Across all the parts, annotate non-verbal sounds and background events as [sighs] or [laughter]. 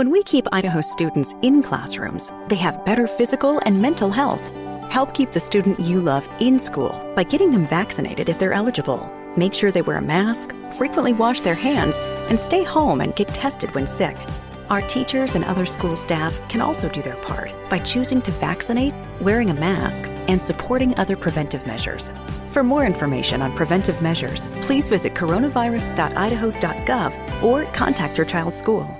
When we keep Idaho students in classrooms, they have better physical and mental health. Help keep the student you love in school by getting them vaccinated if they're eligible. Make sure they wear a mask, frequently wash their hands, and stay home and get tested when sick. Our teachers and other school staff can also do their part by choosing to vaccinate, wearing a mask, and supporting other preventive measures. For more information on preventive measures, please visit coronavirus.idaho.gov or contact your child's school.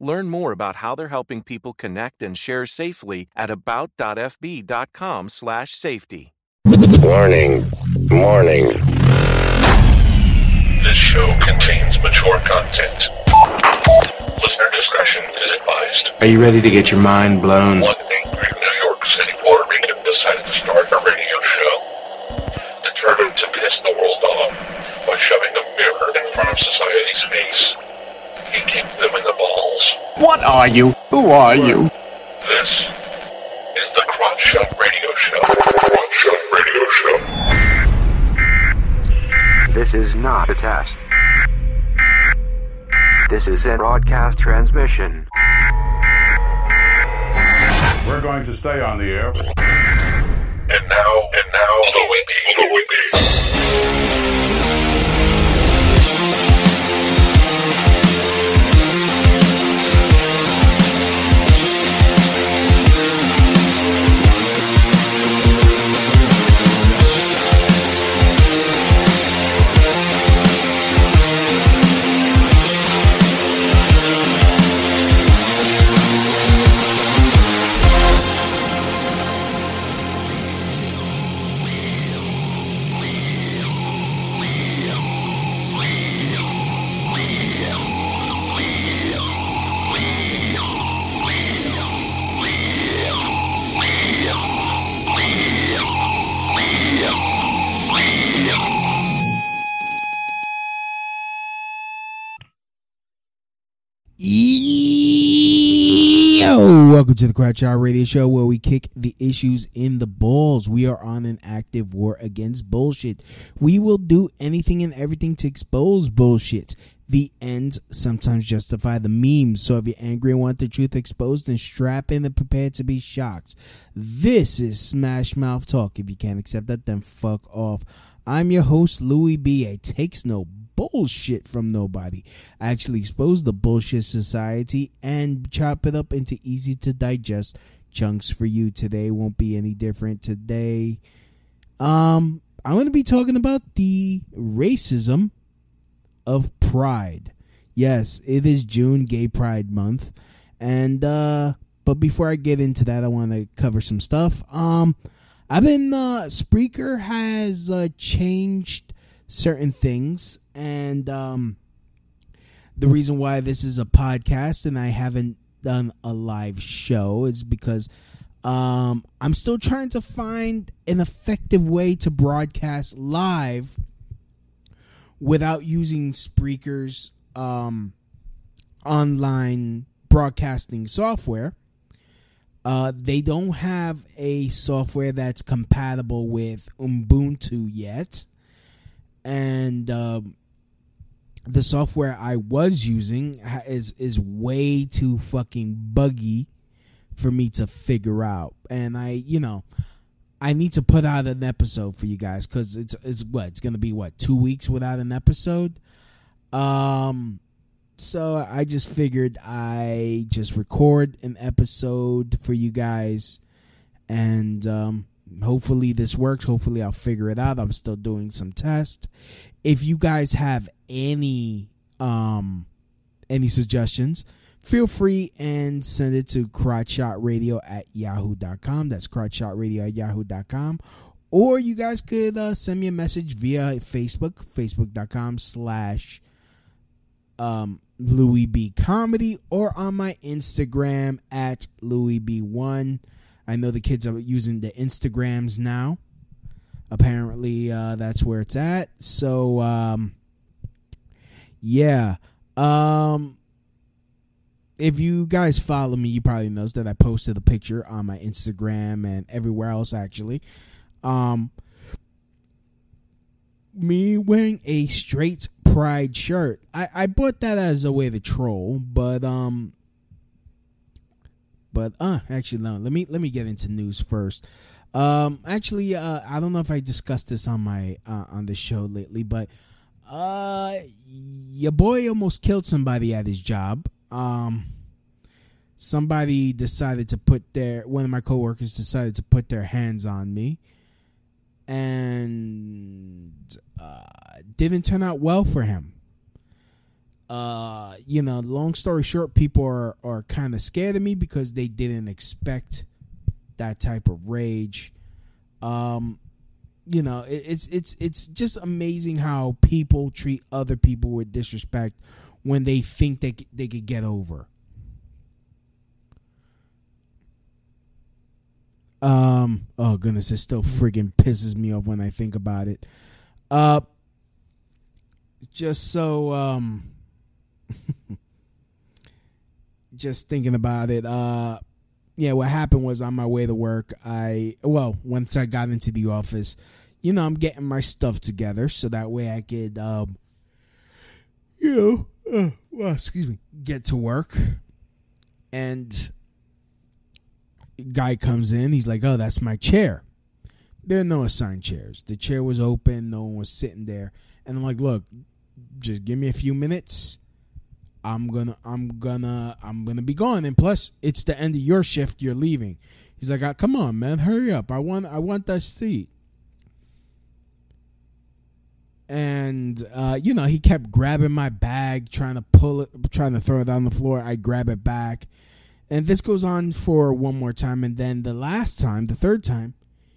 Learn more about how they're helping people connect and share safely at about.fb.com/safety. Warning. Warning. This show contains mature content. Listener discretion is advised. Are you ready to get your mind blown? One angry New York City Puerto Rican decided to start a radio show. Determined to piss the world off by shoving a mirror in front of society's face. He kicked them in the balls. What are you? Who are you? This is the Crotch Shot Radio Show. Crotch Shot Radio Show. This is not a test. This is a broadcast transmission. We're going to stay on the air. And now, and now, Louie B. Louie B. to the Crotch Shot Radio Show where we kick the issues in the balls. We are on an active war against bullshit. We will do anything and everything to expose bullshit. The ends sometimes justify the memes. So if you're angry and want the truth exposed, then strap in and prepare to be shocked. This is Smash Mouth Talk. If you can't accept that, then fuck off. I'm your host, Louie B. A takes no bullshit from nobody. Actually expose the bullshit society and chop it up into easy to digest chunks for you. Today won't be any different. Today, um, I'm going to be talking about the racism of pride. Yes, it is June, Gay Pride Month, and uh, but before I get into that, I want to cover some stuff. Um, I've been uh, Spreaker has uh, changed certain things and um, the reason why this is a podcast and I haven't done a live show is because um, I'm still trying to find an effective way to broadcast live without using Spreaker's um, online broadcasting software. Uh, they don't have a software that's compatible with Ubuntu yet and um, the software I was using is is way too fucking buggy for me to figure out. And I, you know, I need to put out an episode for you guys because it's it's what it's gonna be what two weeks without an episode. Um, so I just figured I just record an episode for you guys, and um, hopefully this works. Hopefully i'll figure it out. I'm still doing some tests. If you guys have any um any suggestions feel free and send it to crotchshotradio at yahoo.com that's crotchshotradio at yahoo.com or you guys could uh, send me a message via facebook facebook.com slash um louis b. Comedy or on my instagram at louis b1 I know the kids are using the Instagrams now. Apparently, uh, that's where it's at. So, um, yeah. Um, if you guys follow me, you probably knows that I posted a picture on my Instagram and everywhere else actually. Um, me wearing a straight pride shirt. I, I bought that as a way to troll, but um but uh actually no, let me let me get into news first. Um actually uh I don't know if I discussed this on my uh, on the show lately, but uh your boy almost killed somebody at his job. Um somebody decided to put their one of my coworkers decided to put their hands on me and uh, didn't turn out well for him. Uh, you know, long story short, people are, are kind of scared of me because they didn't expect that type of rage. Um, you know, it, it's it's it's just amazing how people treat other people with disrespect when they think they they could get over. Um. Oh goodness, it still friggin' pisses me off when I think about it. Uh. Just so um. Just thinking about it. Uh. Yeah, what happened was on my way to work, I well, once I got into the office, you know, I'm getting my stuff together so that way I could, um, you know, uh, well, excuse me, get to work. And guy comes in. He's like, "Oh, that's my chair." There are no assigned chairs. The chair was open. No one was sitting there. And I'm like, "Look, just give me a few minutes. I'm gonna, I'm gonna, I'm gonna be gone. And plus, it's the end of your shift. You're leaving." He's like, "Come on, man, hurry up. I want, I want that seat." And uh, you know, he kept grabbing my bag, trying to pull it, trying to throw it on the floor. I grab it back and this goes on for one more time. And then the last time, the third time,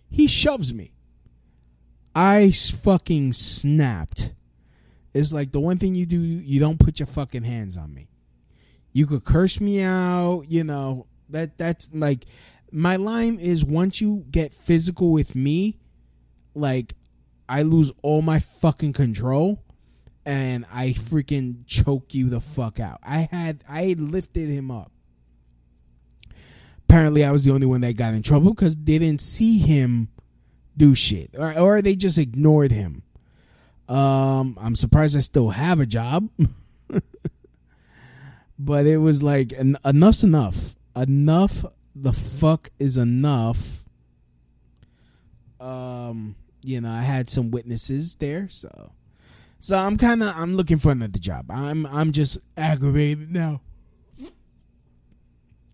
he shoves me. I fucking snapped. It's like the one thing you do, you don't put your fucking hands on me. You could curse me out, you know. That that's like my line is once you get physical with me, like I lose all my fucking control and I freaking choke you the fuck out. I had I lifted him up apparently I was the only one that got in trouble because they didn't see him do shit, or, or they just ignored him. Um, I'm surprised I still have a job, [laughs] but it was like en- enough's enough. Enough. The fuck is enough. Um, you know, I had some witnesses there, so so I'm kind of I'm looking for another job. I'm I'm just aggravated now.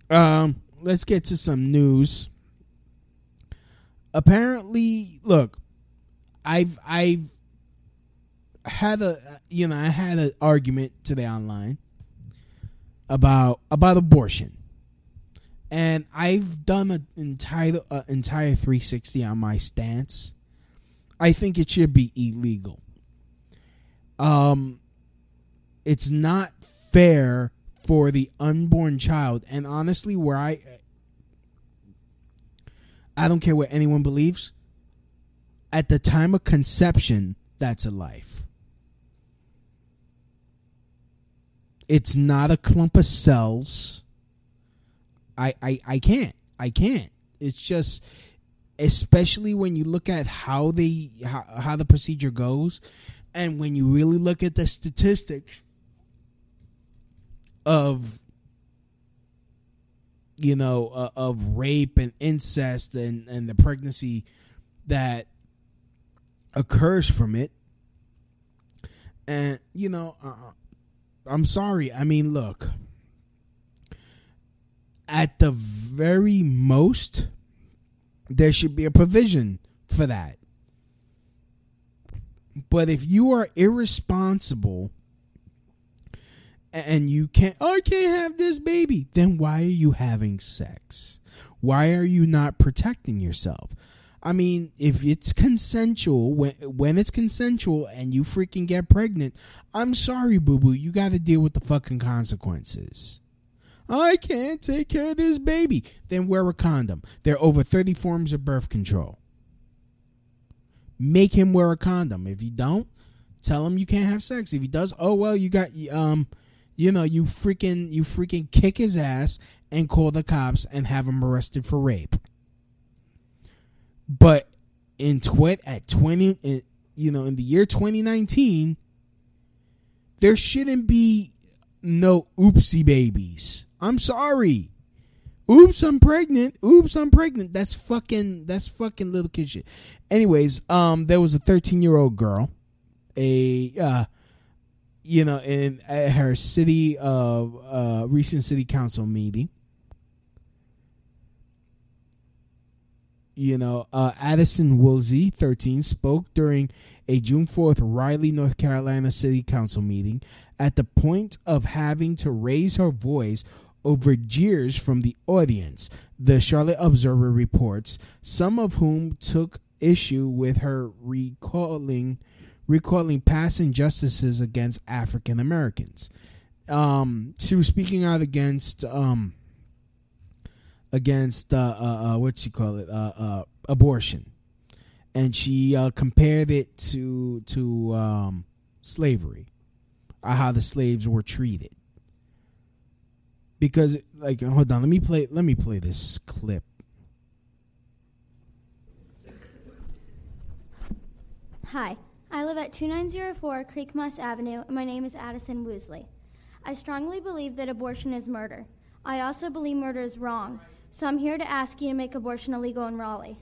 Um, let's get to some news. Apparently, look, I've I've had a you know I had an argument today online about about abortion, and I've done an entire entire 360 on my stance. I think it should be illegal. Um, it's not fair for the unborn child. And honestly, where I I don't care what anyone believes, at the time of conception, that's a life. It's not a clump of cells. I I, I can't. I can't. It's just especially when you look at how they how, how the procedure goes and when you really look at the statistics of you know uh, of rape and incest and and the pregnancy that occurs from it and you know uh, i'm sorry i mean look at the very most there should be a provision for that but if you are irresponsible and you can't oh, I can't have this baby, then why are you having sex? Why are you not protecting yourself? I mean, if it's consensual, when when it's consensual and you freaking get pregnant, I'm sorry, boo boo, you got to deal with the fucking consequences. I can't take care of this baby. Then wear a condom. There are over 30 forms of birth control. Make him wear a condom. If you don't, tell him you can't have sex. If he does, oh well, you got um you know, you freaking you freaking kick his ass and call the cops and have him arrested for rape. But in twit at 20 in, you know, in the year 2019, there shouldn't be no oopsie babies. I'm sorry. Oops, I'm pregnant. Oops, I'm pregnant. That's fucking that's fucking little kid shit. Anyways, um there was a 13-year-old girl a uh you know in her city of uh recent city council meeting you know, uh, Addison Woolsey, 13, spoke during a June 4th Raleigh, North Carolina City Council meeting at the point of having to raise her voice over jeers from the audience, the Charlotte Observer reports, some of whom took issue with her recalling recalling past injustices against African Americans. Um, she was speaking out against um, against uh, uh, uh, what you call it uh, uh, abortion, and she uh, compared it to to um, slavery, how the slaves were treated. Because like, hold on, let me play. Let me play this clip. Hi, I live at 2904 Creek Moss Avenue, and my name is Addison Woosley. I strongly believe that abortion is murder. I also believe murder is wrong, so I'm here to ask you to make abortion illegal in Raleigh.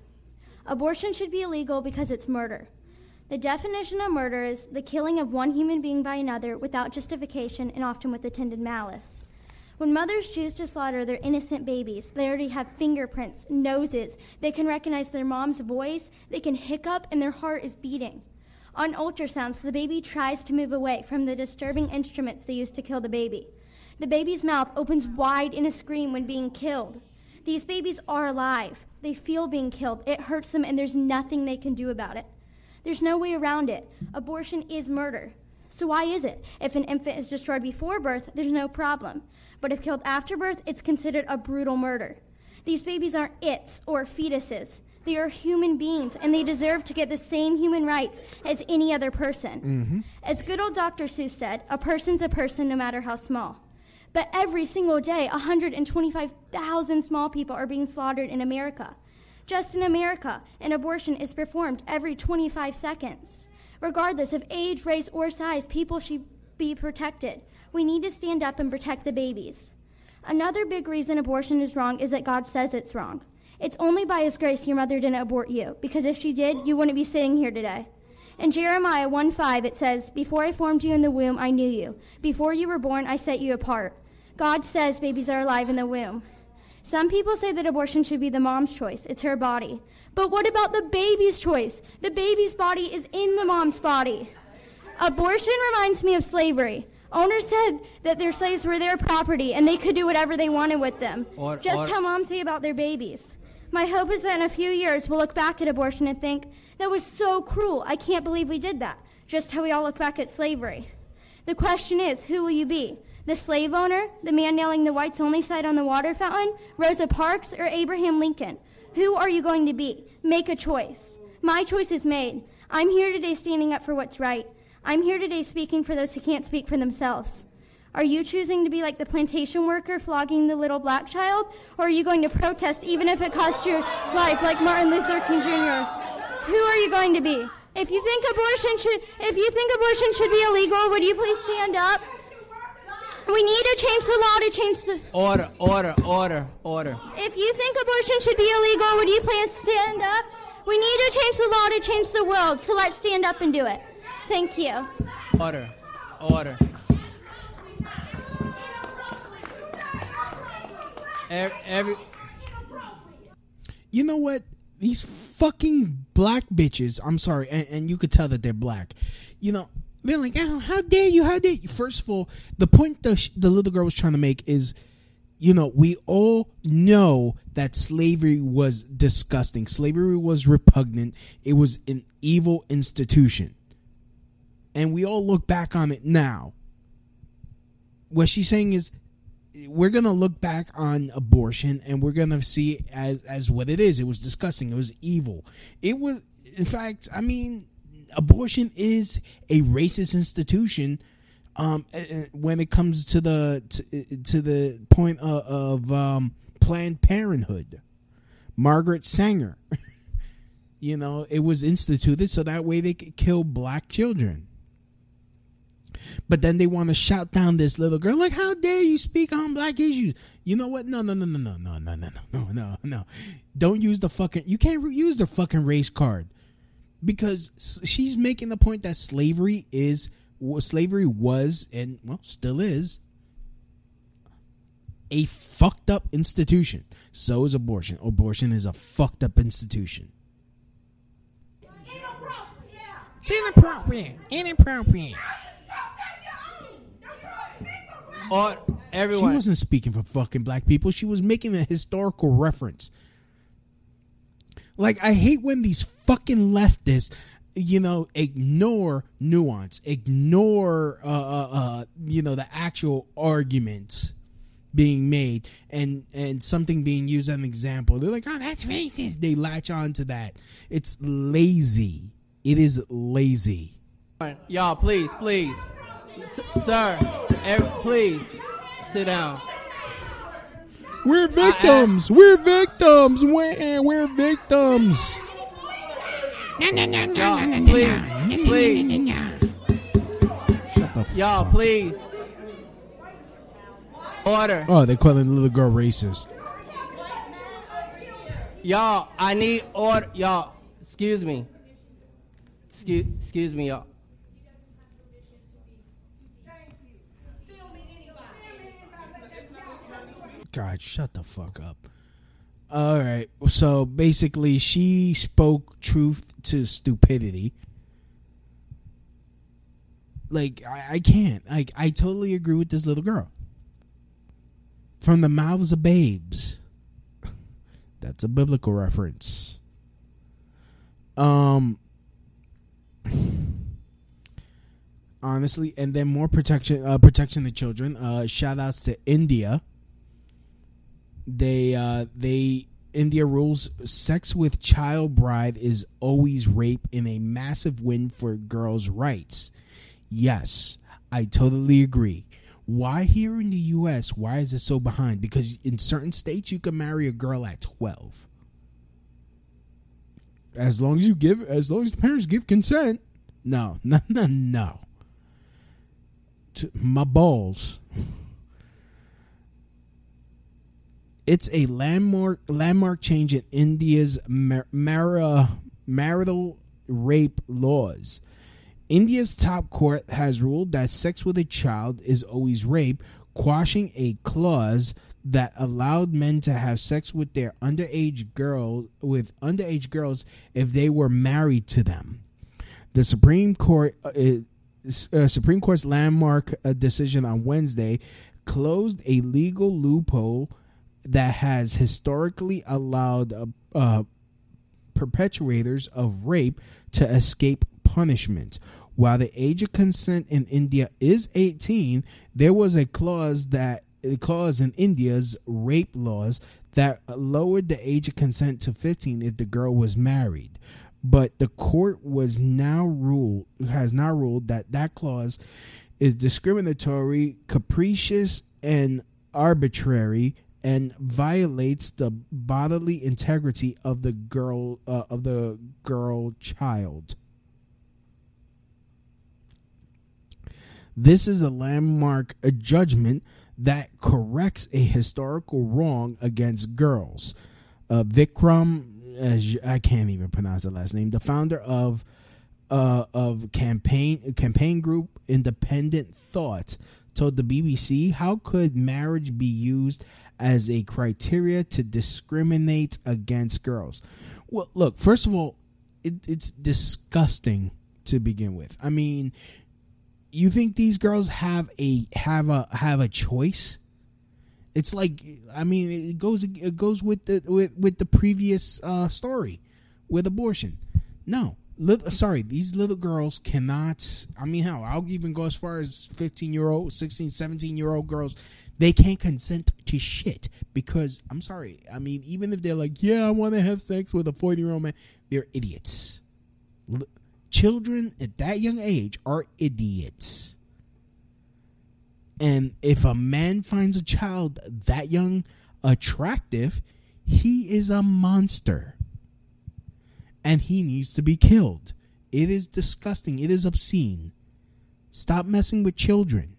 Abortion should be illegal because it's murder. The definition of murder is the killing of one human being by another without justification and often with intended malice. When mothers choose to slaughter their innocent babies, they already have fingerprints, noses, they can recognize their mom's voice, they can hiccup, and their heart is beating. On ultrasounds, the baby tries to move away from the disturbing instruments they use to kill the baby. The baby's mouth opens wide in a scream when being killed. These babies are alive. They feel being killed. It hurts them, and there's nothing they can do about it. There's no way around it. Abortion is murder. So, why is it? If an infant is destroyed before birth, there's no problem. But if killed after birth, it's considered a brutal murder. These babies aren't its or fetuses. They are human beings, and they deserve to get the same human rights as any other person. Mm-hmm. As good old Dr. Seuss said, a person's a person no matter how small. But every single day, 125,000 small people are being slaughtered in America. Just in America, an abortion is performed every 25 seconds. Regardless of age, race, or size, people should be protected. We need to stand up and protect the babies. Another big reason abortion is wrong is that God says it's wrong. It's only by His grace your mother didn't abort you, because if she did, you wouldn't be sitting here today. In Jeremiah 1 5, it says, Before I formed you in the womb, I knew you. Before you were born, I set you apart. God says babies are alive in the womb. Some people say that abortion should be the mom's choice, it's her body. But what about the baby's choice? The baby's body is in the mom's body. Abortion reminds me of slavery. Owners said that their slaves were their property and they could do whatever they wanted with them. Or- just or- how moms say about their babies. My hope is that in a few years we'll look back at abortion and think, that was so cruel. I can't believe we did that. Just how we all look back at slavery. The question is, who will you be? The slave owner, the man nailing the whites only sign on the water fountain, Rosa Parks, or Abraham Lincoln? Who are you going to be? Make a choice. My choice is made. I'm here today standing up for what's right. I'm here today speaking for those who can't speak for themselves. Are you choosing to be like the plantation worker flogging the little black child? Or are you going to protest even if it costs your life like Martin Luther King Jr.? Who are you going to be? If you think abortion should if you think abortion should be illegal, would you please stand up? We need to change the law to change the Order, order, order, order. if you think abortion should be illegal, would you please stand up? We need to change the law to change the world, so let's stand up and do it. Thank you. Order, order. Every, You know what? These fucking black bitches. I'm sorry, and, and you could tell that they're black. You know, they're like, oh, "How dare you? How dare you?" First of all, the point the sh- the little girl was trying to make is, you know, we all know that slavery was disgusting. Slavery was repugnant. It was an evil institution, and we all look back on it now. What she's saying is, we're gonna look back on abortion and we're gonna see it as as what it is. It was disgusting. It was evil. It was, in fact, I mean, abortion is a racist institution. Um, eh, eh, when it comes to the to, to the point of, of um, Planned Parenthood, Margaret Sanger, you know, it was instituted so that way they could kill black children. But then they want to shout down this little girl, like, "How dare you speak on black issues?" You know what? No, no, no, no, no, no, no, no, no, no, no. Don't use the fucking. You can't use the fucking race card because she's making the point that slavery is what slavery was and well still is a fucked up institution. So is abortion. Abortion is a fucked up institution. It's inappropriate. Inappropriate. Or everyone. She wasn't speaking for fucking black people. She was making a historical reference. Like I hate when these fucking leftists, you know, ignore nuance, ignore, uh, uh, uh you know, the actual arguments being made and and something being used as an example. They're like, "Oh, that's racist." They latch on to that. It's lazy. It is lazy. Y'all, please, please, S- sir, every, please sit down. We're victims. We're victims. We're, eh, we're victims. No, no, no, no, Y'all, no, no, please, please. Shut the fuck Y'all, please. Order. Oh, they're calling the little girl racist. Y'all, I need order. Y'all, excuse me. Excuse, excuse me, y'all. God, shut the fuck up. All right. So basically, she spoke truth to stupidity. Like I, I can't. Like I totally agree with this little girl. From the mouths of babes. [laughs] That's a biblical reference. Um. [sighs] Honestly, and then more protection, uh, protection of children. Uh, shout outs to India they uh they India rules sex with child bride is always rape in a massive win for girls' rights. Yes, I totally agree. Why here in the US, why is it so behind? Because in certain states you can marry a girl at 12. As long as you give as long as the parents give consent. No, [laughs] no, no, no. To my balls. It's a landmark landmark change in India's mar- mar- marital rape laws. India's top court has ruled that sex with a child is always rape, quashing a clause that allowed men to have sex with their underage girl with underage girls if they were married to them. The Supreme Court uh, uh, Supreme Court's landmark uh, decision on Wednesday closed a legal loophole that has historically allowed uh, uh, perpetrators of rape to escape punishment. While the age of consent in India is 18, there was a clause that a clause in India's rape laws that lowered the age of consent to 15 if the girl was married. But the court was now ruled has now ruled that that clause is discriminatory, capricious, and arbitrary and violates the bodily integrity of the girl uh, of the girl child. This is a landmark a judgment that corrects a historical wrong against girls. Uh, Vikram, as I can't even pronounce the last name, the founder of uh, of campaign campaign group Independent Thought, told the BBC, "How could marriage be used as a criteria to discriminate against girls?" Well, look, first of all, it, it's disgusting to begin with. I mean, you think these girls have a have a have a choice? It's like I mean, it goes it goes with the with with the previous uh, story with abortion. No, Little, sorry, these little girls cannot. I mean, hell, I'll even go as far as 15 year old, 16, 17 year old girls. They can't consent to shit because, I'm sorry. I mean, even if they're like, yeah, I want to have sex with a 40 year old man, they're idiots. L- children at that young age are idiots. And if a man finds a child that young attractive, he is a monster. And he needs to be killed. It is disgusting. It is obscene. Stop messing with children.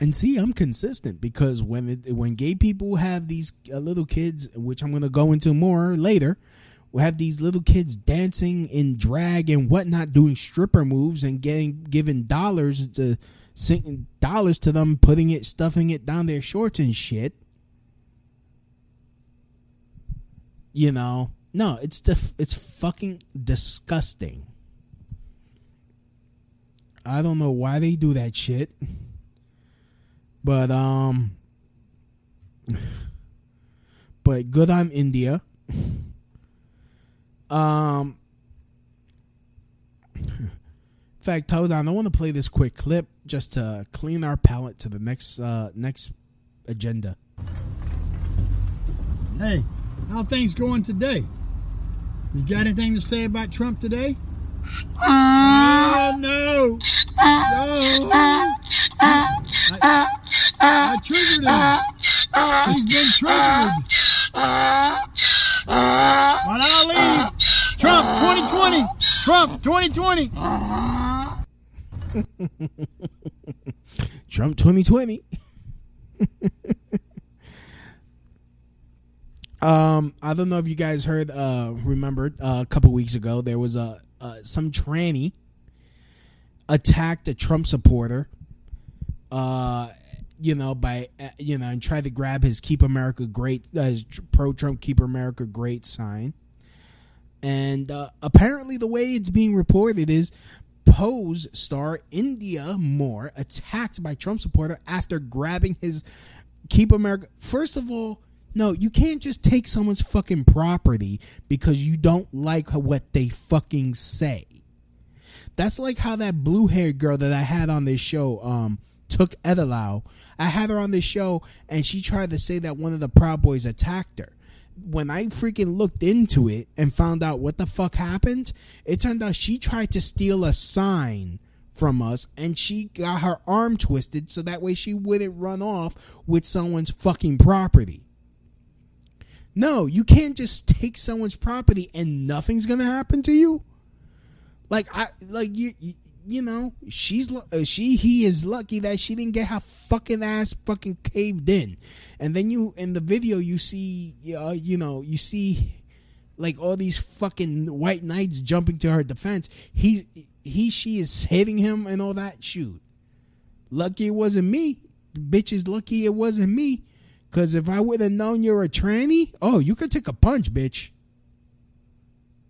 And see, I'm consistent because when it, when gay people have these uh, little kids, which I'm going to go into more later, we have these little kids dancing in drag and whatnot, doing stripper moves and getting given dollars to sing dollars to them, putting it, stuffing it down their shorts and shit. You know, no, it's the it's fucking disgusting. I don't know why they do that shit. But um [sighs] but good on India. Um in fact, hold on, I want to play this quick clip just to clean our palate to the next uh next agenda. Hey, how things going today? You got anything to say about Trump today? Oh no! Uh, no! I, I triggered him. He's been triggered. When I leave, Trump 2020. Trump 2020. Trump 2020. [laughs] um, I don't know if you guys heard, uh, remembered uh, a couple weeks ago there was a uh, some tranny attacked a Trump supporter. Uh, you know, by uh, you know, and tried to grab his "Keep America Great," uh, his pro Trump "Keep America Great" sign. And uh, apparently, the way it's being reported is Pose star Indya Moore attacked by Trump supporter after grabbing his Keep America. First of all, no, you can't just take someone's fucking property because you don't like what they fucking say. That's like how that blue haired girl that I had on this show um, took Edelau. I had her on this show and she tried to say that one of the Proud Boys attacked her when I freaking looked into it and found out what the fuck happened, it turned out she tried to steal a sign from us and she got her arm twisted so that way she wouldn't run off with someone's fucking property. No, you can't just take someone's property and nothing's to happen to you. Like I like you, you you know, she's uh, she he is lucky that she didn't get her fucking ass fucking caved in. And then you in the video you see uh, you know, you see like all these fucking white knights jumping to her defense. He he she is hitting him and all that shoot. Lucky it wasn't me. Bitch is lucky it wasn't me. Cause if I would have known you're a tranny, oh, you could take a punch, bitch.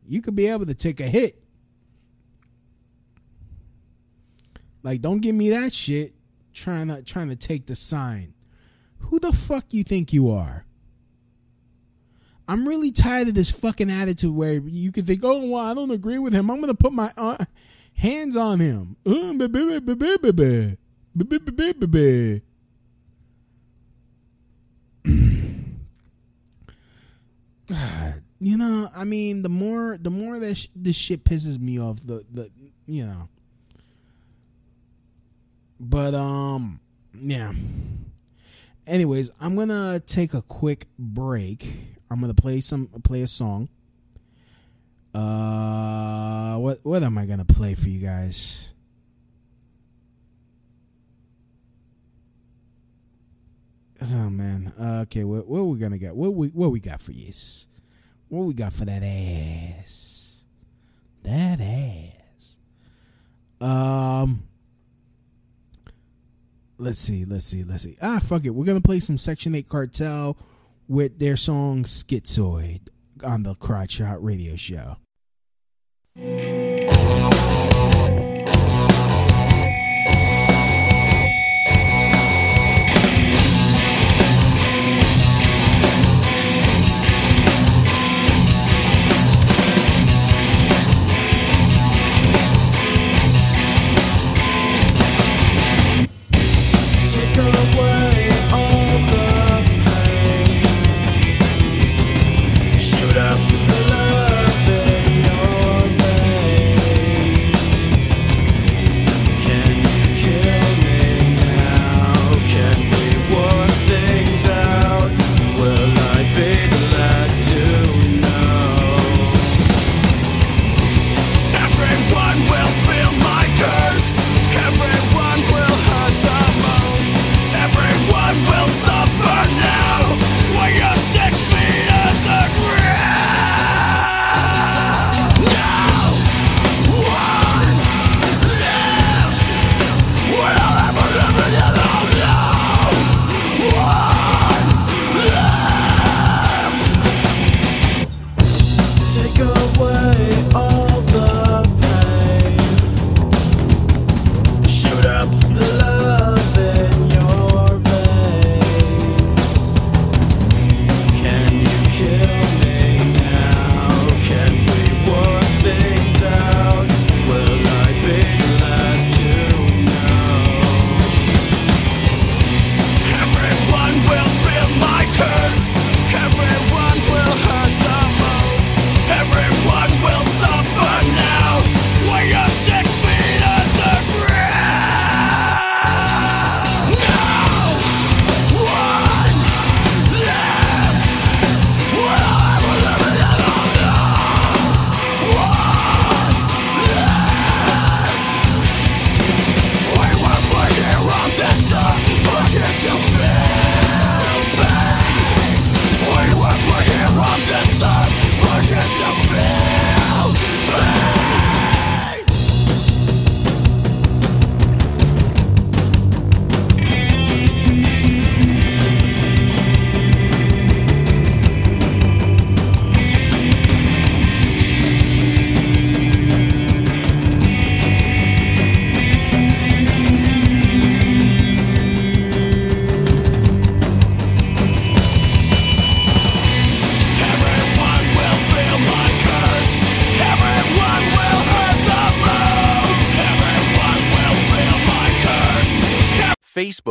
You could be able to take a hit. Like, don't give me that shit. Trying to trying to take the sign. Who the fuck you think you are? I'm really tired of this fucking attitude where you can think, oh, well, I don't agree with him. I'm gonna put my uh, hands on him. God, [sighs] you know, I mean, the more the more that sh- this shit pisses me off, the the you know. But um, yeah. Anyways, I'm gonna take a quick break. I'm gonna play some play a song. Uh, what what am I gonna play for you guys? Oh man. Uh, okay, what what we gonna get? What we what we got for you? What we got for that ass? That ass. Um. Let's see. Let's see. Let's see. Ah, fuck it. We're gonna play some Section Eight Cartel with their song "Schizoid" on the Crotch Shot Radio Show.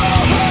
That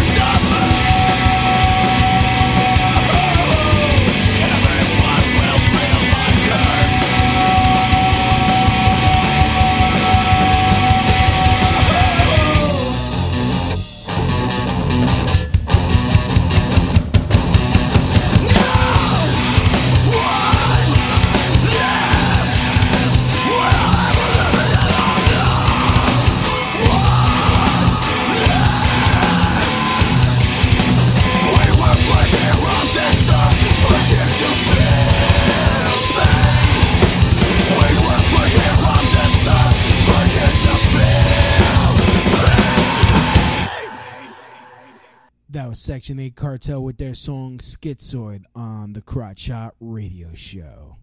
Section 8 Cartel with their song Schizoid on the Crotch Shot Radio Show.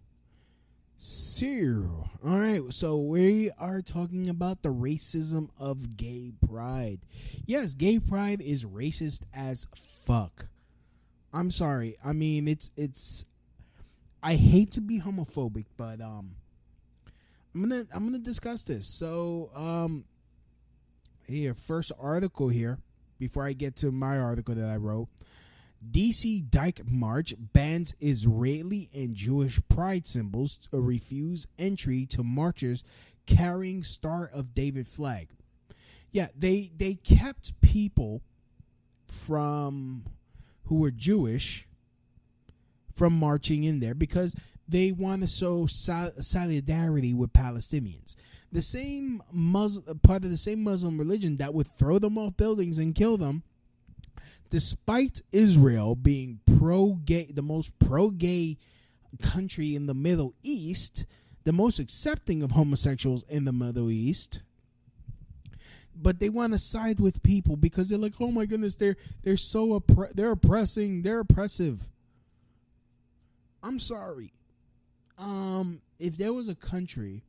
So, all right, so we are talking about the racism of gay pride. Yes, gay pride is racist as fuck. I'm sorry. I mean, it's it's I hate to be homophobic, but um I'm going to I'm going to discuss this. So, um here first article here before I get to my article that I wrote. DC Dyke March bans Israeli and Jewish pride symbols to refuse entry to marchers carrying Star of David flag. Yeah, they they kept people from who were Jewish from marching in there because they want to show solidarity with Palestinians. The same Muslim, part of the same Muslim religion that would throw them off buildings and kill them, despite Israel being pro gay, the most pro gay country in the Middle East, the most accepting of homosexuals in the Middle East. But they want to side with people because they're like, oh my goodness, they're they're so oppre- they're oppressing, they're oppressive. I'm sorry. Um, if there was a country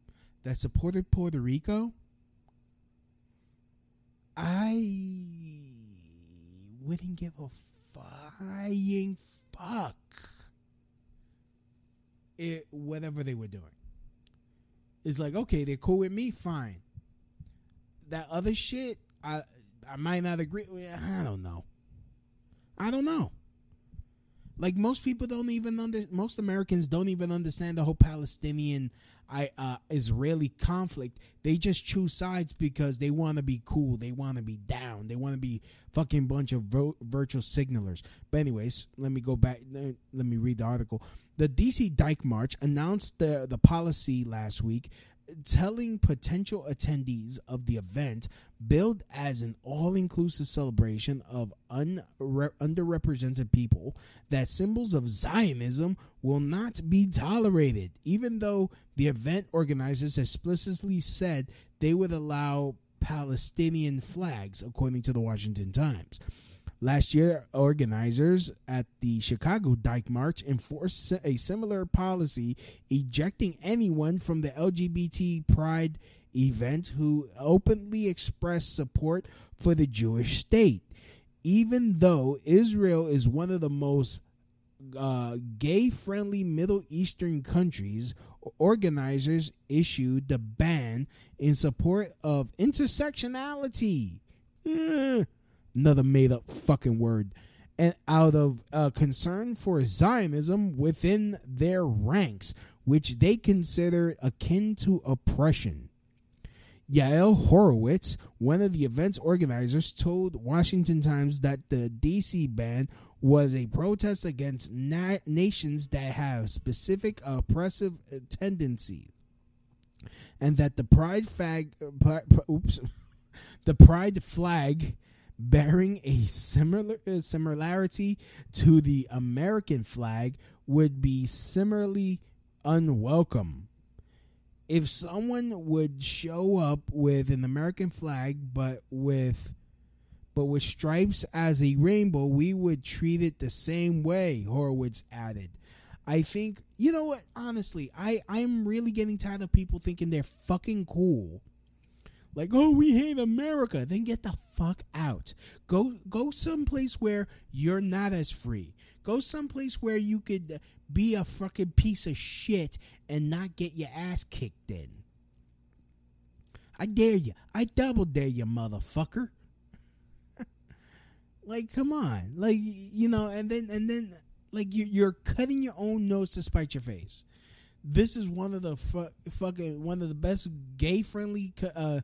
that supported Puerto Rico, I wouldn't give a flying fuck it, whatever they were doing. It's like, okay, they're cool with me, fine. That other shit, I I might not agree with. I don't know. I don't know. Like most people don't even under most Americans don't even understand the whole Palestinian I uh, Israeli conflict. They just choose sides because they want to be cool. They want to be down. They want to be fucking bunch of vo- virtual signalers. But anyways, let me go back. uh, Let me read the article. The DC Dyke March announced the the policy last week telling potential attendees of the event billed as an all-inclusive celebration of underrepresented people that symbols of zionism will not be tolerated even though the event organizers explicitly said they would allow palestinian flags according to the washington times Last year, organizers at the Chicago Dyke March enforced a similar policy, ejecting anyone from the LGBT Pride event who openly expressed support for the Jewish state. Even though Israel is one of the most uh, gay friendly Middle Eastern countries, organizers issued the ban in support of intersectionality. Another made up fucking word. And out of uh, concern for zionism within their ranks which they consider akin to oppression. Yael horowitz one of the event's organizers told washington times that the dc ban was a protest against na- nations that have specific oppressive tendencies and that the pride flag oops [laughs] the pride flag bearing a similar uh, similarity to the American flag would be similarly unwelcome. If someone would show up with an American flag but with but with stripes as a rainbow, we would treat it the same way, Horowitz added. I think you know what, honestly, I, I'm really getting tired of people thinking they're fucking cool like oh we hate america. Then get the fuck out. Go go someplace where you're not as free. Go someplace where you could be a fucking piece of shit and not get your ass kicked in. I dare you i double dare you motherfucker. [laughs] Like come on. Like you know and then and then like you, you're cutting your own nose to spite your face this is one of the fu- fucking one of the best gay friendly uh,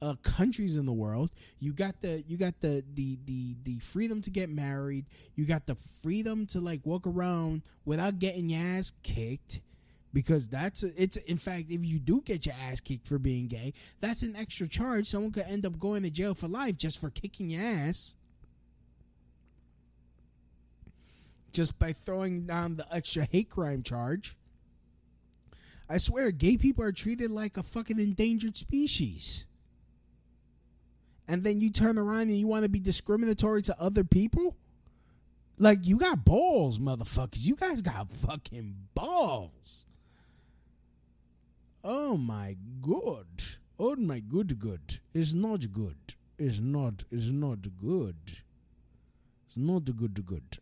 uh, countries in the world. You got the you got the the the the freedom to get married. You got the freedom to like walk around without getting your ass kicked. Because that's a, it's in fact, if you do get your ass kicked for being gay, that's an extra charge. Someone could end up going to jail for life just for kicking your ass. Just by throwing down the extra hate crime charge. I swear, gay people are treated like a fucking endangered species. And then you turn around and you want to be discriminatory to other people? Like, you got balls, motherfuckers. You guys got fucking balls. Oh my god. Oh my good good. It's not good. It's not it's not good. It's not good good.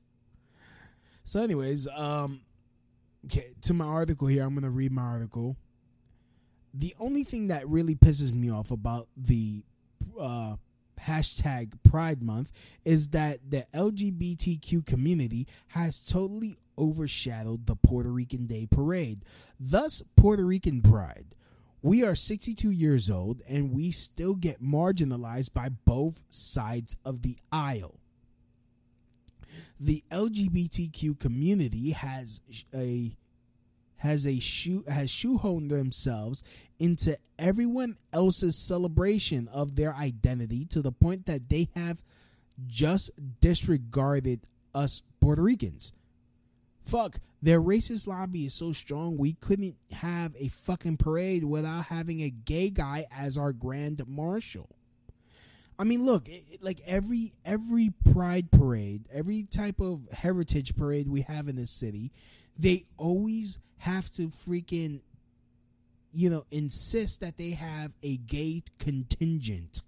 So anyways, um okay, to my article here, I'm gonna read my article. The only thing that really pisses me off about the uh, hashtag Pride Month is that the LGBTQ community has totally overshadowed the Puerto Rican Day Parade, thus, Puerto Rican Pride. We are 62 years old and we still get marginalized by both sides of the aisle. The LGBTQ community has a has a shoe has shoehorned themselves into everyone else's celebration of their identity to the point that they have just disregarded us Puerto Ricans. Fuck, their racist lobby is so strong we couldn't have a fucking parade without having a gay guy as our grand marshal. I mean, look, it, like every every pride parade, every type of heritage parade we have in this city, they always have to freaking you know insist that they have a gay contingent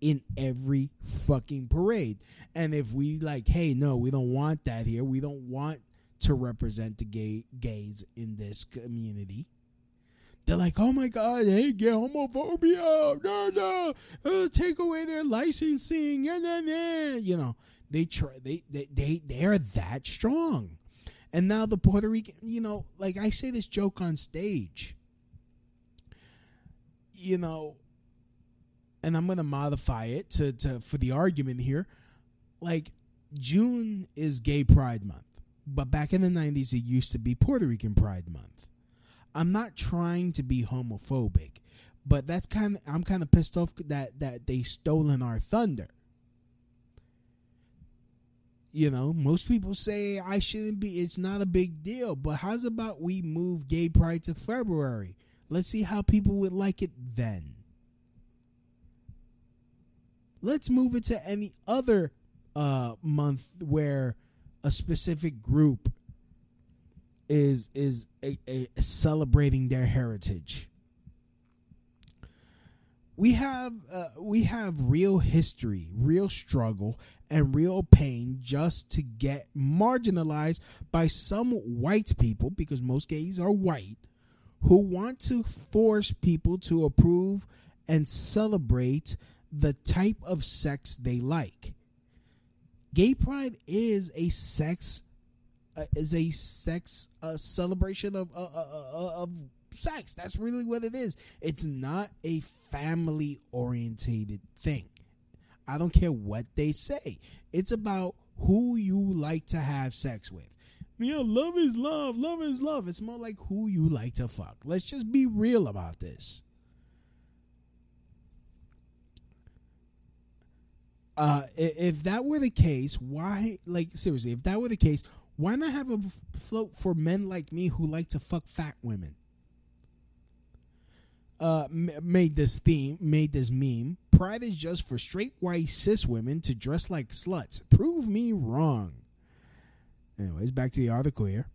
in every fucking parade. And if we like, hey, no, we don't want that here. We don't want to represent the gay gays in this community. They're like, oh my god, hey, get homophobia, no, no, uh, take away their licensing, nah, nah. you know. They try, they, they, they, they are that strong. And now the Puerto Rican, you know, like I say this joke on stage. You know, and I'm going to modify it to, to for the argument here. Like June is Gay Pride Month, but back in the 90s it used to be Puerto Rican Pride Month. I'm not trying to be homophobic, but that's kind of I'm kind of pissed off that that they stolen our thunder. You know, most people say I shouldn't be. It's not a big deal, but how's about we move Gay Pride to February? Let's see how people would like it then. Let's move it to any other uh, month where a specific group is is a, a celebrating their heritage. We have uh, we have real history, real struggle, and real pain just to get marginalized by some white people because most gays are white who want to force people to approve and celebrate the type of sex they like. Gay pride is a sex uh, is a sex uh, celebration of uh, uh, uh, of sex. That's really what it is. It's not a family orientated thing. I don't care what they say. It's about who you like to have sex with. Yeah, love is love. Love is love. It's more like who you like to fuck. Let's just be real about this. Uh, if that were the case, why, like, seriously, if that were the case, why not have a float for men like me who like to fuck fat women? Uh, made this theme, made this meme. Pride is just for straight white cis women to dress like sluts. Prove me wrong. Anyways, back to the article here.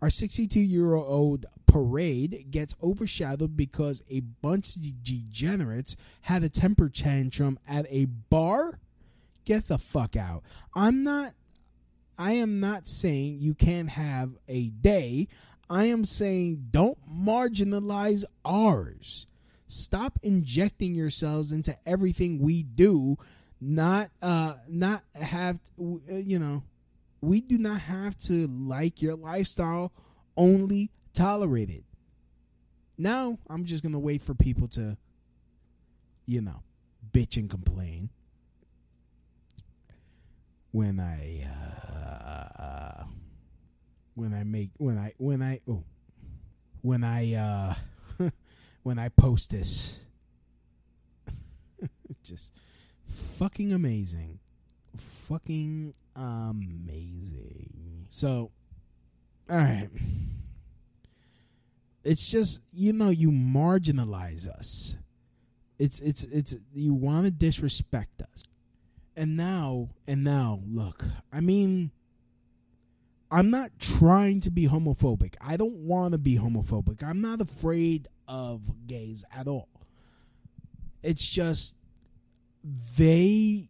Our 62 year old parade gets overshadowed because a bunch of degenerates had a temper tantrum at a bar. Get the fuck out. I'm not I am not saying you can't have a day. I am saying don't marginalize ours. Stop injecting yourselves into everything we do. Not uh not have you know, we do not have to like your lifestyle, only tolerate it. Now, I'm just going to wait for people to you know, bitch and complain when I uh, when I make when I when I oh when I uh [laughs] when I post this. [laughs] Just fucking amazing. Fucking amazing. So all right it's just you know you marginalize us. It's it's it's you want to disrespect us. And now and now look i mean i'm not trying to be homophobic. I don't want to be homophobic. I'm not afraid of gays at all. It's just they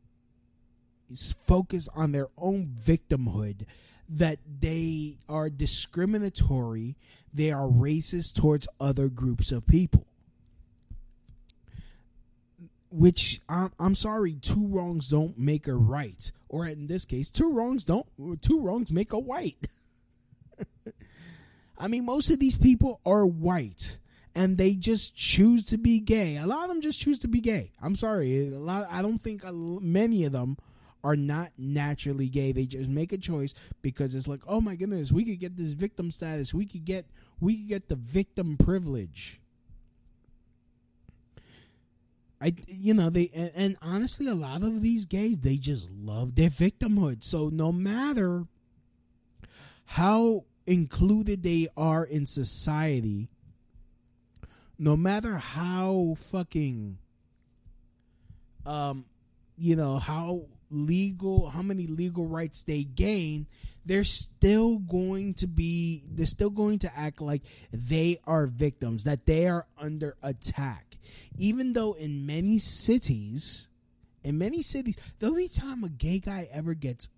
focus on their own victimhood that they are discriminatory. They are racist towards other groups of people which I'm, I'm sorry, two wrongs don't make a right, or in this case, two wrongs don't two wrongs make a white. [laughs] I mean, most of these people are white, and they just choose to be gay. A lot of them just choose to be gay. I'm sorry, a lot. I don't think many of them are not naturally gay. They just make a choice because it's like, oh my goodness, we could get this victim status. We could get we could get the victim privilege. I you know they and, and, honestly a lot of these gays they just love their victimhood. So no matter how included they are in society, no matter how fucking um you know how legal how many legal rights they gain they're still going to be they're still going to act like they are victims that they are under attack even though in many cities in many cities the only time a gay guy ever gets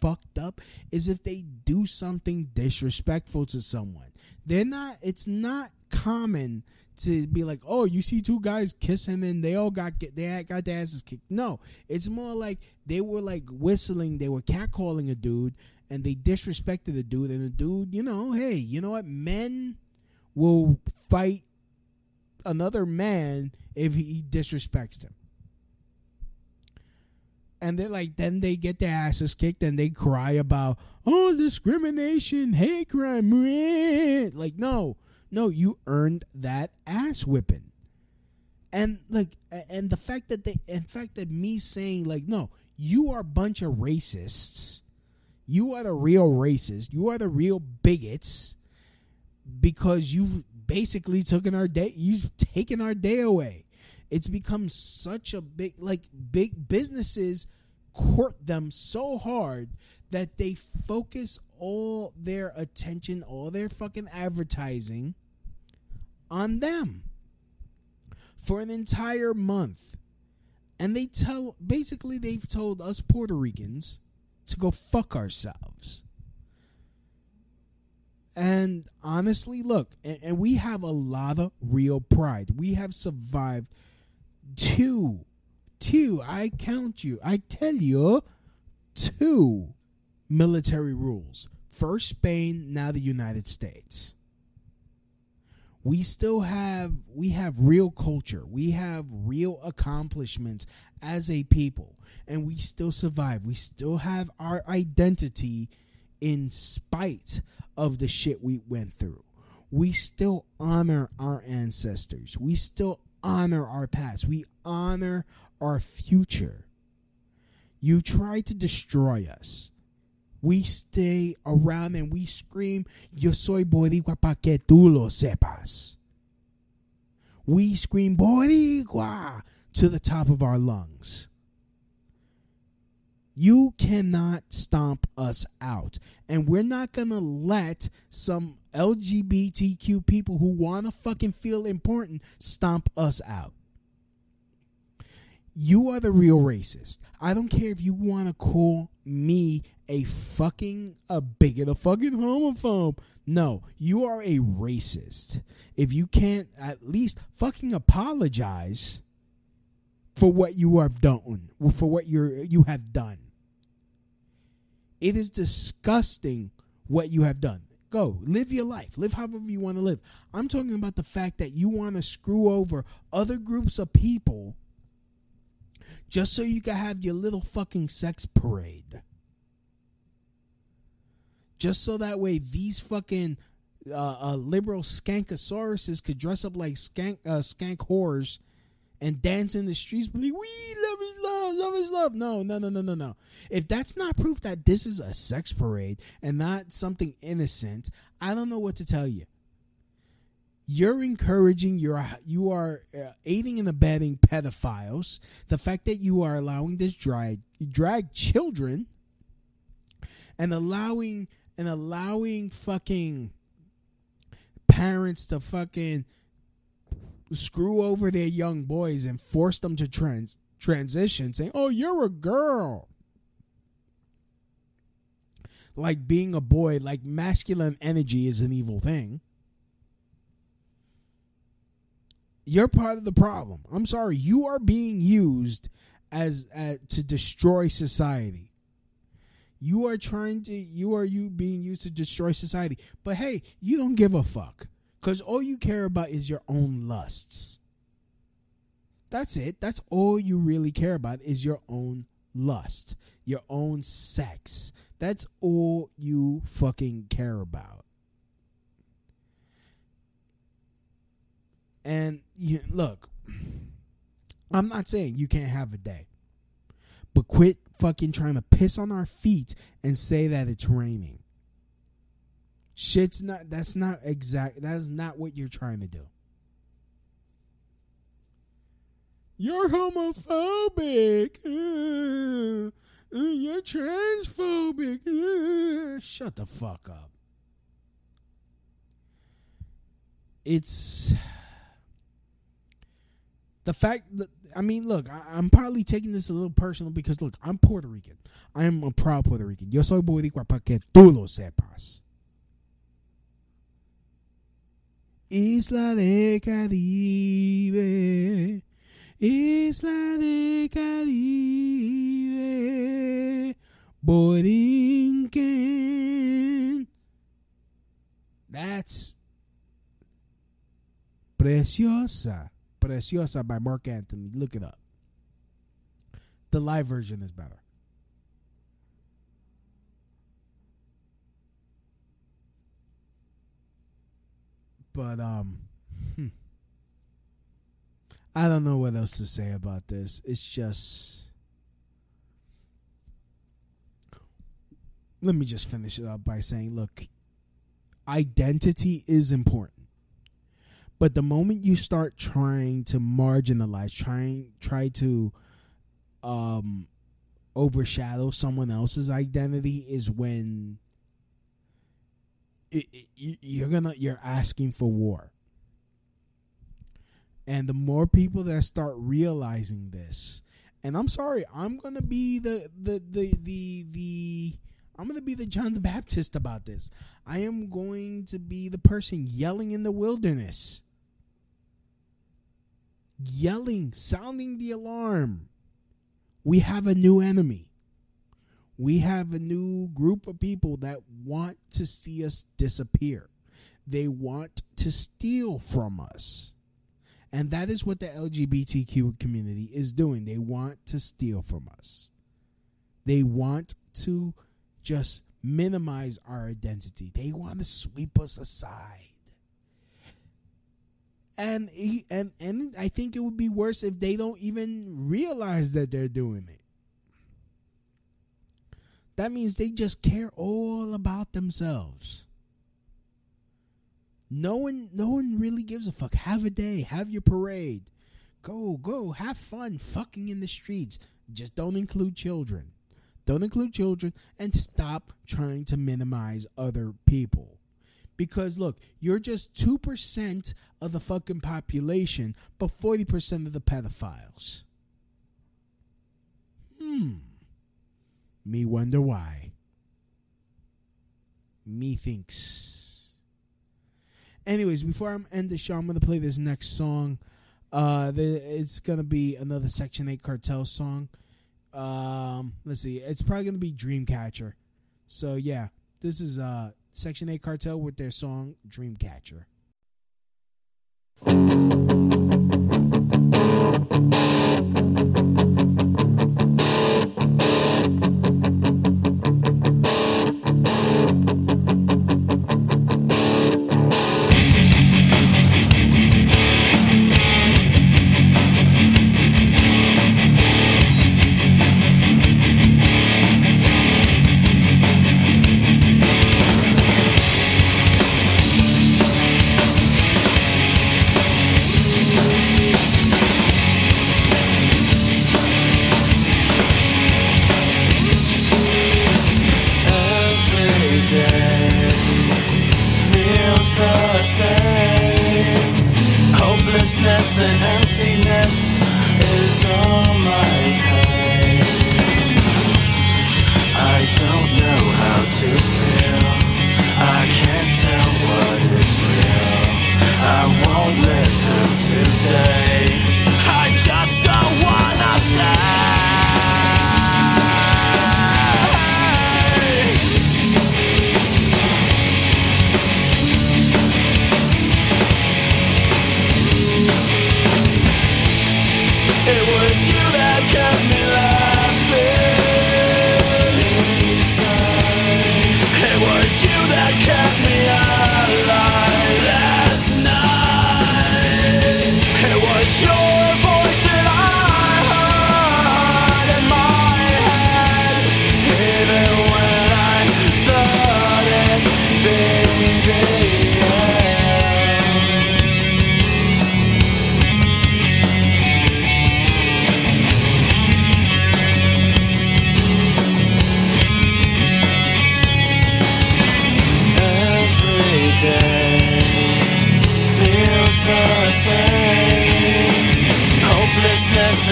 fucked up is if they do something disrespectful to someone. They're not. It's not common to be like, oh, you see two guys kissing and they all got get they got their asses kicked. No, it's more like they were like whistling, they were catcalling a dude, and they disrespected the dude, and the dude, you know, hey, you know what, men will fight another man if he disrespects them. And they're like, then they get their asses kicked and they cry about, oh, discrimination, hate crime. Like, no, no, you earned that ass whipping. And like, and the fact that they, in fact, that me saying like, no, you are a bunch of racists. You are the real racists. You are the real bigots because you've basically taken our day. You've taken our day away. It's become such a big, like, big businesses court them so hard that they focus all their attention, all their fucking advertising on them for an entire month. And they tell, basically, they've told us Puerto Ricans to go fuck ourselves. And honestly, look, and, and, we have a lot of real pride. We have survived two, two, I count you, I tell you, two military rules. First Spain, now the United States. We still have we have real culture. We have real accomplishments as a people and we still survive. We still have our identity in spite of the shit we went through. We still honor our ancestors. We still honor our past. We honor our future. You try to destroy us. We stay around and we scream, Yo soy Boricua pa que tú lo sepas. We scream Boricua to the top of our lungs. You cannot stomp us out. And we're not going to let some LGBTQ people who want to fucking feel important stomp us out. You are the real racist. I don't care if you want to call me a fucking a bigot, a fucking homophobe. No, you are a racist. If you can't at least fucking apologize for what you have done, for what you're you have done. It is disgusting what you have done. Go live your life. Live however you want to live. I'm talking about the fact that you want to screw over other groups of people just so you can have your little fucking sex parade. Just so that way these fucking uh, uh, liberal skankosauruses could dress up like skank uh, skank whores and dance in the streets, be like, "We love is love, love is love." No, no, no, no, no, no. If that's not proof that this is a sex parade and not something innocent, I don't know what to tell you. You're encouraging, you're you are uh, aiding and abetting pedophiles. The fact that you are allowing this drag drag children and allowing and allowing fucking parents to fucking screw over their young boys and force them to trans transition saying oh you're a girl. Like being a boy like masculine energy is an evil thing. You're part of the problem. I'm sorry you are being used as uh, to destroy society you are trying to you are you being used to destroy society but hey you don't give a fuck because all you care about is your own lusts. That's it. That's all you really care about is your own lust, your own sex. That's all you fucking care about. And you, look, I'm not saying you can't have a day, but quit fucking trying to piss on our feet and say that it's raining. Shit's not. That's not exact. That's not what you're trying to do. You're homophobic. Uh, uh, you're transphobic. Uh, shut the fuck up. It's the fact that I mean, look, I, I'm probably taking this a little personal because look, I'm Puerto Rican. I am a proud Puerto Rican. Yo soy boricua para que tú lo sepas. Isla de Caribe, Isla de Caribe, Borinquen. That's Preciosa. Preciosa by Marc Anthony. Look it up. The live version is better. But um hmm. I don't know what else to say about this. It's just Let me just finish it up by saying, look, identity is important. But the moment you start trying to marginalize, trying try to um overshadow someone else's identity is when it, it, you- you're gonna you're asking for war. And the more people that start realizing this, and I'm sorry, I'm gonna be the the the the the I'm gonna be the John the Baptist about this. I am going to be the person yelling in the wilderness. Yelling, sounding the alarm. We have a new enemy. We have a new group of people that want to see us disappear. They want to steal from us. And that is what the LGBTQ community is doing. They want to steal from us. They want to just minimize our identity. They want to sweep us aside. And and and I think it would be worse if they don't even realize that they're doing it. That means they just care all about themselves. No one no one really gives a fuck. Have a day, have your parade. Go, go, have fun fucking in the streets. Just don't include children. Don't include children and stop trying to minimize other people. Because look, you're just 2% of the fucking population, but 40% of the pedophiles. Hmm. Me wonder why. Me thinks. Anyways, before I end the show, I'm gonna play this next song. Uh, the, it's gonna be another Section Eight Cartel song. Um, let's see, it's probably gonna be Dreamcatcher. So yeah, this is uh Section Eight Cartel with their song Dreamcatcher.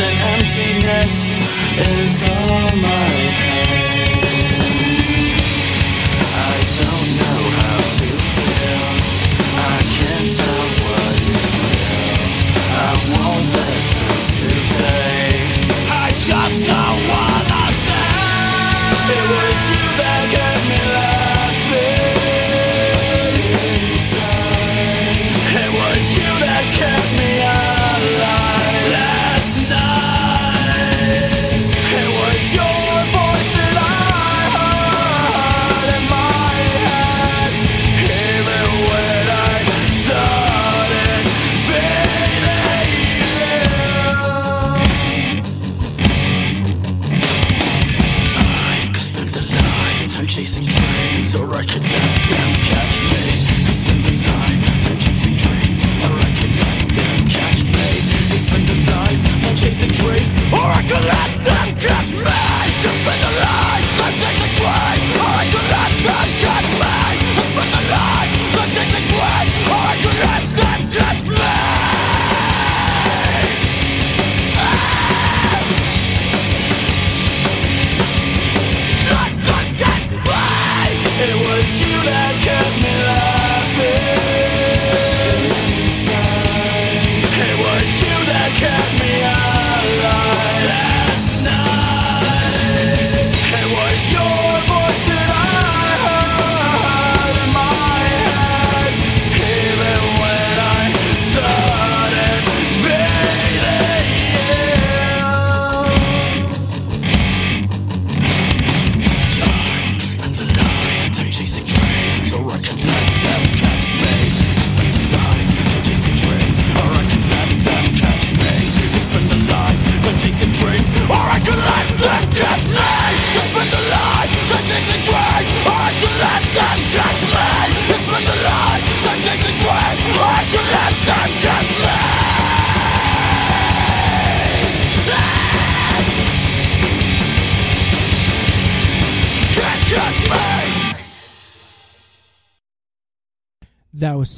And emptiness is all my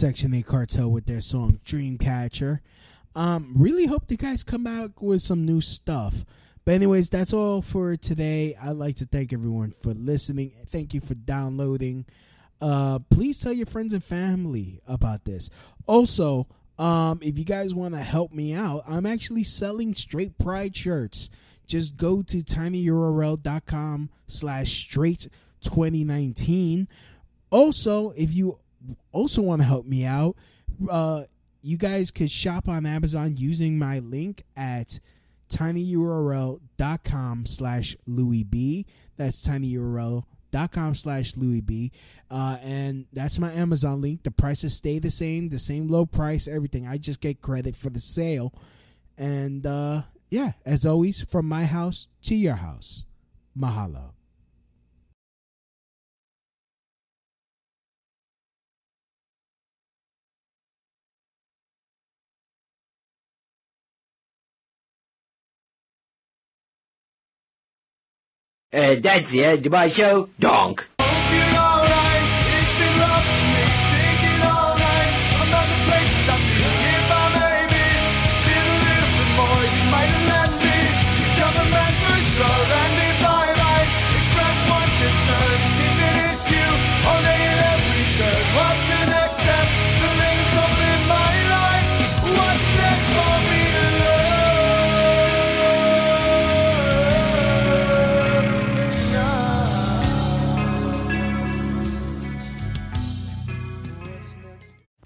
Section 8 Cartel with their song Dreamcatcher. Um, really hope the guys come out with some new stuff. But anyways, that's all for today. I'd like to thank everyone for listening. Thank you for downloading. Uh, please tell your friends and family about this. Also, um, if you guys want to help me out, I'm actually selling straight pride shirts. Just go to tinyurl.com slash straight 2019. Also, if you also want to help me out, uh, you guys could shop on Amazon using my link at tinyurl.com slash Louie B. That's tinyurl.com slash Louie B. Uh, and that's my Amazon link. The prices stay the same, the same low price, everything. I just get credit for the sale. And uh, yeah, as always, from my house to your house. Mahalo. Uh, that's the end of my show. Donk.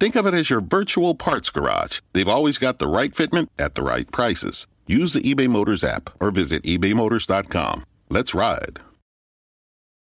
Think of it as your virtual parts garage. They've always got the right fitment at the right prices. Use the eBay Motors app or visit ebaymotors.com. Let's ride.